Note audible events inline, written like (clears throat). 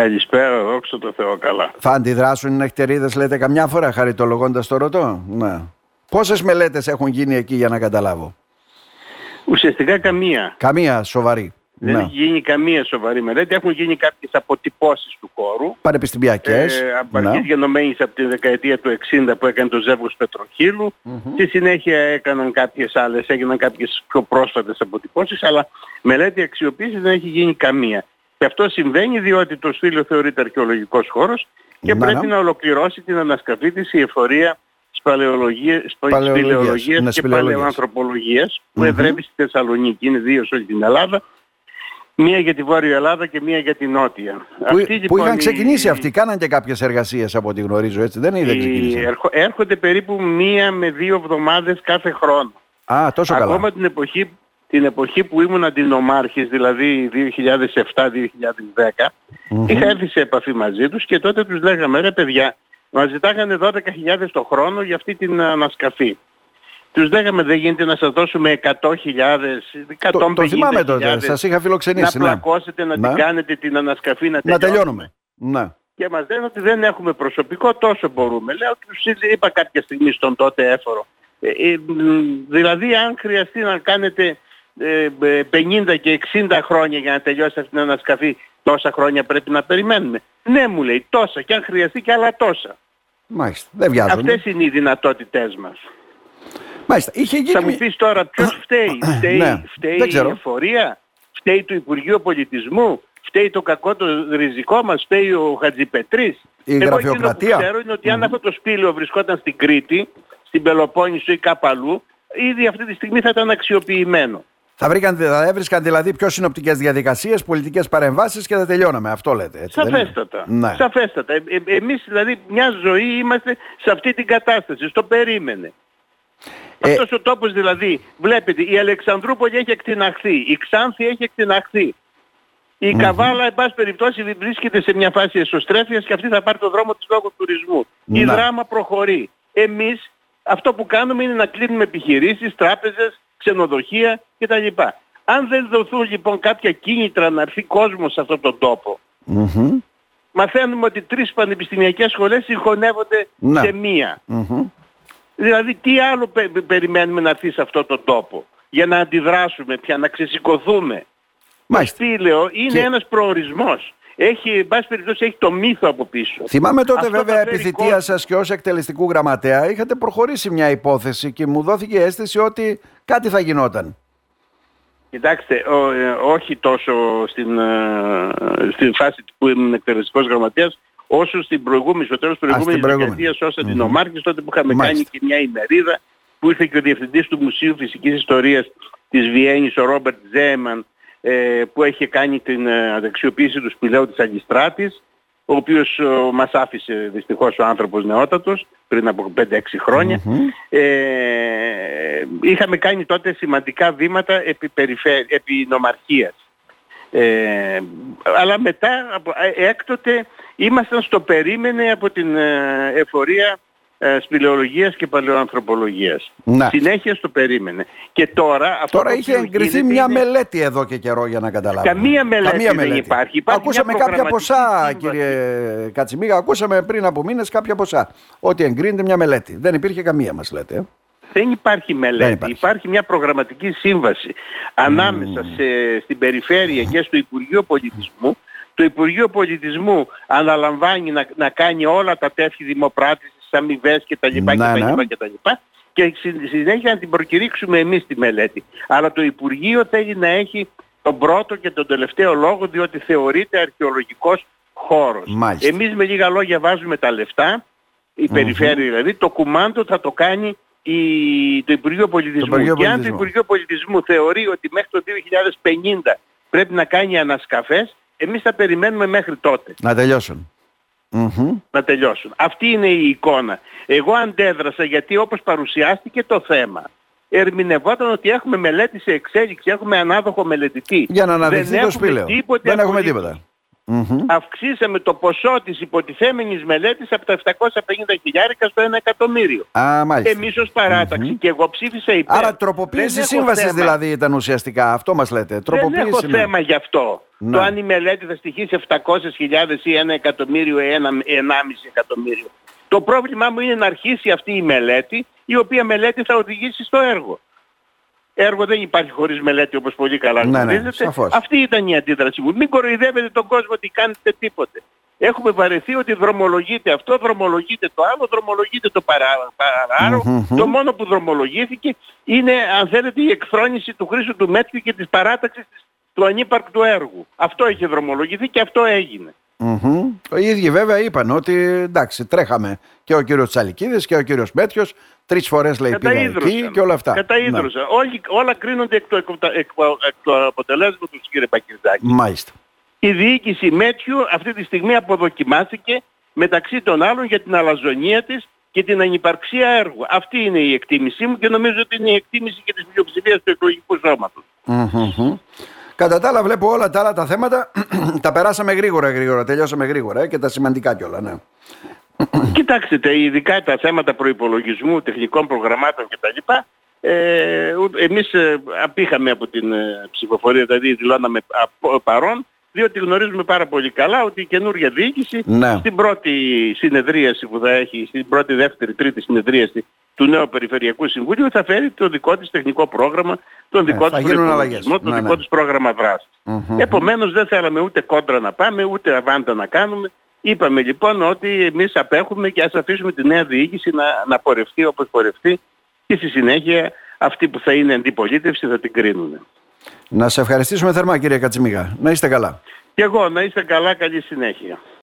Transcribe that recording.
Καλησπέρα, δόξα τω Θεώ καλά. Θα αντιδράσουν οι νεκτερίδες λέτε καμιά φορά χαριτολογώντας το ρωτώ; Ναι. Πόσες μελέτες έχουν γίνει εκεί για να καταλάβω; Ουσιαστικά καμία. Καμία σοβαρή. Δεν Ναι. έχει γίνει καμία σοβαρή μελέτη. Έχουν γίνει κάποιες αποτυπώσεις του χώρου. Πανεπιστημιακές. Ε, από ναι. αρχής γενομένης από τη δεκαετία του 60 που έκανε το ζεύγος Πετροχύλου. Στη συνέχεια έκαναν κάποιες άλλες, έγιναν κάποιες πιο πρόσφατες αποτυπώσεις, αλλά μελέτη αξιοποίησης δεν έχει γίνει καμία. Και αυτό συμβαίνει διότι το Σπήλιο θεωρείται αρχαιολογικός χώρος και Να, πρέπει ναι. να ολοκληρώσει την ανασκαφή της η εφορία σπαλαιολογίας, Σπαλαιολογίας, σπηλαιολογίας ναι, και σπηλαιολογίας. παλαιοανθρωπολογίας που Μμμ. εδρεύει στη Θεσσαλονίκη. Είναι δύο σε όλη την Ελλάδα. Μία για τη Βόρεια Ελλάδα και μία για την Νότια. Που, Αυτή, που λοιπόν, είχαν η- ξεκινήσει αυτοί, κάναν και κάποιες εργασίες από ό,τι γνωρίζω έτσι, δεν είναι δεν οι- ξεκίνησαν. ερχο- έρχονται περίπου μία με δύο εβδομάδες κάθε χρόνο. Α, τόσο καλά. Ακόμα την εποχή, την εποχή που ήμουν αντινομάρχης, δηλαδή 2007-2010, είχα έρθει σε επαφή μαζί τους και τότε τους λέγαμε, ρε παιδιά, μας ζητάγανε 12.000 το χρόνο για αυτή την ανασκαφή. Τους λέγαμε δεν γίνεται να σας δώσουμε 100.000, 150.000 Το, το θυμάμαι τότε, σας είχα να φιλοξενήσει. Ναι. πλακώσετε, να Ναι. την κάνετε την ανασκαφή, να, Να τελειώνουμε. τελειώνουμε. Ναι. Και μας λένε ότι δεν έχουμε προσωπικό, τόσο μπορούμε. Λέω, τους είπα κάποια στιγμή στον τότε έφορο. Ε, ε, μ, δηλαδή αν χρειαστεί να κάνετε ε, ε, 50 και 60 χρόνια για να τελειώσει αυτή την ανασκαφή, τόσα χρόνια πρέπει να περιμένουμε. Ναι μου λέει, τόσα και αν χρειαστεί και άλλα τόσα. Μάλιστα, δεν βιάζονται. Αυτές είναι οι δυνατότητές μας. Μάλιστα, είχε γίνει... Θα μου μια- πεις τώρα ποιος φταίει; (clears throat) Φταίει, Ναι, φταίει δεν η ξέρω. εφορία, φταίει το Υπουργείο Πολιτισμού, φταίει το κακό το ριζικό μας, φταίει ο Χατζηπετρής; Η Εγώ γραφειοκρατία. εκείνο που ξέρω είναι ότι αν αυτό το σπήλαιο βρισκόταν στην Κρήτη, στην Πελοπόννησο ή κάπου αλλού, ήδη αυτή τη στιγμή θα ήταν αξιοποιημένο. Θα, βρήκαν, θα έβρισκαν δηλαδή πιο συνοπτικές διαδικασίες, πολιτικές παρεμβάσεις και θα τελειώναμε. Αυτό λέτε. Έτσι, δεν είναι; Σαφέστατα. Ναι. Σαφέστατα. Ε, ε, εμείς δηλαδή μια ζωή είμαστε σε αυτή την κατάσταση. Στο περίμενε. Ε, Αυτός ο τόπος δηλαδή, βλέπετε, η Αλεξανδρούπολη έχει εκτιναχθεί, η Ξάνθη έχει εκτιναχθεί. Η Καβάλα, εν πάση περιπτώσει, βρίσκεται σε μια φάση εσωστρέφειας και αυτή θα πάρει το δρόμο της λόγω τουρισμού. Η Να. δράμα προχωρεί. Εμείς αυτό που κάνουμε είναι να κλείνουμε επιχειρήσεις, τράπεζες, ξενοδοχεία κτλ. Αν δεν δοθούν λοιπόν κάποια κίνητρα να έρθει κόσμος σε αυτόν τον τόπο, μμμ, μαθαίνουμε ότι τρεις πανεπιστημιακές σχολές συγχωνεύονται Ναι. σε μία. μμμ. Δηλαδή τι άλλο πε- πε- περιμένουμε να έρθει σε αυτόν τον τόπο για να αντιδράσουμε πια, να ξεσηκωθούμε; Μάλιστα. Τι λέω, είναι Και- ένας προορισμός. Έχει, εν πάση περιπτώσει, έχει το μύθο από πίσω. Θυμάμαι τότε Αυτό βέβαια θα φέρει επιθυμία κόσμο. σας και ως εκτελεστικού γραμματέα είχατε προχωρήσει μια υπόθεση και μου δόθηκε η αίσθηση ότι κάτι θα γινόταν. Κοιτάξτε, ο- ε, όχι τόσο στην, ε, στην φάση που ήμουν εκτελεστικός γραμματέας, όσο στην προηγούμενη, στο τέλος της προηγούμενης προηγούμενη. δεκαετίας ως αντινομάρχης, τότε που είχαμε Μάλιστα. κάνει και μια ημερίδα, που ήρθε και ο διευθυντής του Μουσείου Φυσικής Ιστορίας της Βιέννης, ο Ρόμπερτ Ζέμαν, ε, που έχει κάνει την ε, αδεξιοποίηση του σπηλαίου της Αγιστράτης, ο οποίος ε, μας άφησε δυστυχώς ο άνθρωπος νεότατος πριν από 5-6 χρονια Ε, είχαμε κάνει τότε σημαντικά βήματα επί, περιφέ- επί νομαρχίας. Ε, αλλά μετά, από, ε, έκτοτε, ήμασταν στο περίμενε από την ε, εφορία ε, σπηλαιολογίας και παλαιοανθρωπολογίας. Να. Συνέχεια στο περίμενε. Και τώρα... Αυτό Τώρα το είχε οποίο εγκριθεί γίνεται μια είναι- μελέτη εδώ και καιρό για να καταλάβουμε. Καμία μελέτη δεν υπάρχει. Υπάρχει ακούσαμε μια κάποια προγραμματική ποσά, σύμβαση. κύριε Κατσιμίγα. Ακούσαμε πριν από μήνες κάποια ποσά. Ότι εγκρίνεται μια μελέτη. Δεν υπήρχε καμία, μας λέτε. ε. Δεν υπάρχει μελέτη. Δεν υπάρχει. υπάρχει. μια προγραμματική σύμβαση ανάμεσα σε, στην περιφέρεια και στο Υπουργείο Πολιτισμού. Το Υπουργείο Πολιτισμού αναλαμβάνει να, να κάνει όλα τα τεύχη δημοπράτησης, αμοιβές κτλ. Ναι, ναι. κτλ, κτλ. Και στη συνέχεια να την προκηρύξουμε εμείς τη μελέτη. Αλλά το Υπουργείο θέλει να έχει τον πρώτο και τον τελευταίο λόγο διότι θεωρείται αρχαιολογικός χώρος. Μάλιστα. Εμείς με λίγα λόγια βάζουμε τα λεφτά, η περιφέρεια δηλαδή, το κουμάντο θα το κάνει η, το Υπουργείο Πολιτισμού. Υπουργείο και αν το Πολιτισμού. Υπουργείο Πολιτισμού θεωρεί ότι μέχρι το 2050 πρέπει να κάνει ανασκαφές, εμείς θα περιμένουμε μέχρι τότε Να τελειώσουν. Μμμ. να τελειώσουν. Αυτή είναι η εικόνα. Εγώ αντέδρασα γιατί όπως παρουσιάστηκε το θέμα, ερμηνευόταν ότι έχουμε μελέτη σε εξέλιξη, έχουμε ανάδοχο μελετητή. Για να αναδειχθεί Δεν το έχουμε σπήλαιο. τίποτε Δεν έχουμε απολύτως. τίποτα. Μμμ. Αυξήσαμε το ποσό της υποτιθέμενης μελέτης από τα 750 χιλιάρικα στο 1 εκατομμύριο. Α, μάλιστα. Εμείς ως παράταξη και εγώ ψήφισα υπέρ. Άρα τροποποίηση Δεν έχω σύμβασης θέμα. δηλαδή ήταν ουσιαστικά. Αυτό μας λέτε. Δεν Τροποποίηση. έχω ναι. θέμα γι' αυτό. Ναι. το αν η μελέτη θα στοιχήσει 700.000 ή 1 εκατομμύριο ή 1,5 εκατομμύριο. Το πρόβλημά μου είναι να αρχίσει αυτή η μελέτη, η οποία μελέτη θα οδηγήσει στο έργο. Έργο δεν υπάρχει χωρίς μελέτη όπως πολύ καλά ναι, ναι γνωρίζετε. Αυτή ήταν η αντίδραση μου. Μην κοροϊδεύετε τον κόσμο ότι κάνετε τίποτε. Έχουμε βαρεθεί ότι δρομολογείται αυτό, δρομολογείται το άλλο, δρομολογείται το παρά, Το μόνο που δρομολογήθηκε είναι, αν θέλετε, η εκφρόνηση του Χρήσου του Μέτριου και της παράταξης του ανύπαρκτου έργου. Αυτό έχει δρομολογηθεί και αυτό έγινε. Mm-hmm. Οι ίδιοι βέβαια είπαν ότι εντάξει τρέχαμε και ο κύριος Τσαλικίδης και ο κύριος Μέτιος τρεις φορές λέει πήγα εκεί και όλα αυτά. Καταίδρωσαν. Ναι. Όλοι, όλα κρίνονται εκ του, εκ, εκ, εκ του αποτελέσματος κύριε Πακυρδάκη. Μάλιστα. Η διοίκηση Μέτιου αυτή τη στιγμή αποδοκιμάστηκε μεταξύ των άλλων για την αλαζονία της και την ανυπαρξία έργου. Αυτή είναι η εκτίμησή μου και νομίζω ότι είναι η εκτίμηση και της πλειοψηφίας του εκλογικού σώματος. Mm-hmm. Κατά τα άλλα βλέπω όλα τα άλλα τα θέματα (clears throat) τα περάσαμε γρήγορα γρήγορα, τελειώσαμε γρήγορα ε, και τα σημαντικά κιόλα, ναι. (clears throat) Κοιτάξτε, ειδικά τα θέματα προϋπολογισμού, τεχνικών προγραμμάτων κτλ. Ε, εμείς ε, απήχαμε από την ε, ψηφοφορία, δηλαδή δηλώναμε παρόν, διότι γνωρίζουμε πάρα πολύ καλά ότι η καινούργια διοίκηση ναι. στην πρώτη συνεδρίαση που θα έχει, στην πρώτη, δεύτερη, τρίτη συνεδρίαση του νέου Περιφερειακού Συμβουλίου θα φέρει το δικό της τεχνικό πρόγραμμα, τον ναι, δικό της προϋπολογισμό, το ναι, δικό ναι. της πρόγραμμα δράσης. Mm-hmm. Επομένως δεν θέλαμε ούτε κόντρα να πάμε, ούτε αβάντα να κάνουμε. Είπαμε λοιπόν ότι εμείς απέχουμε και ας αφήσουμε τη νέα διοίκηση να, να πορευτεί όπως πορευτεί και στη συνέχεια αυτοί που θα είναι αντιπολίτευση θα την κρίνουν. Να σε ευχαριστήσουμε θερμά κύριε Κατσιμίγα. Να είστε καλά. Και εγώ να είστε καλά. Καλή συνέχεια.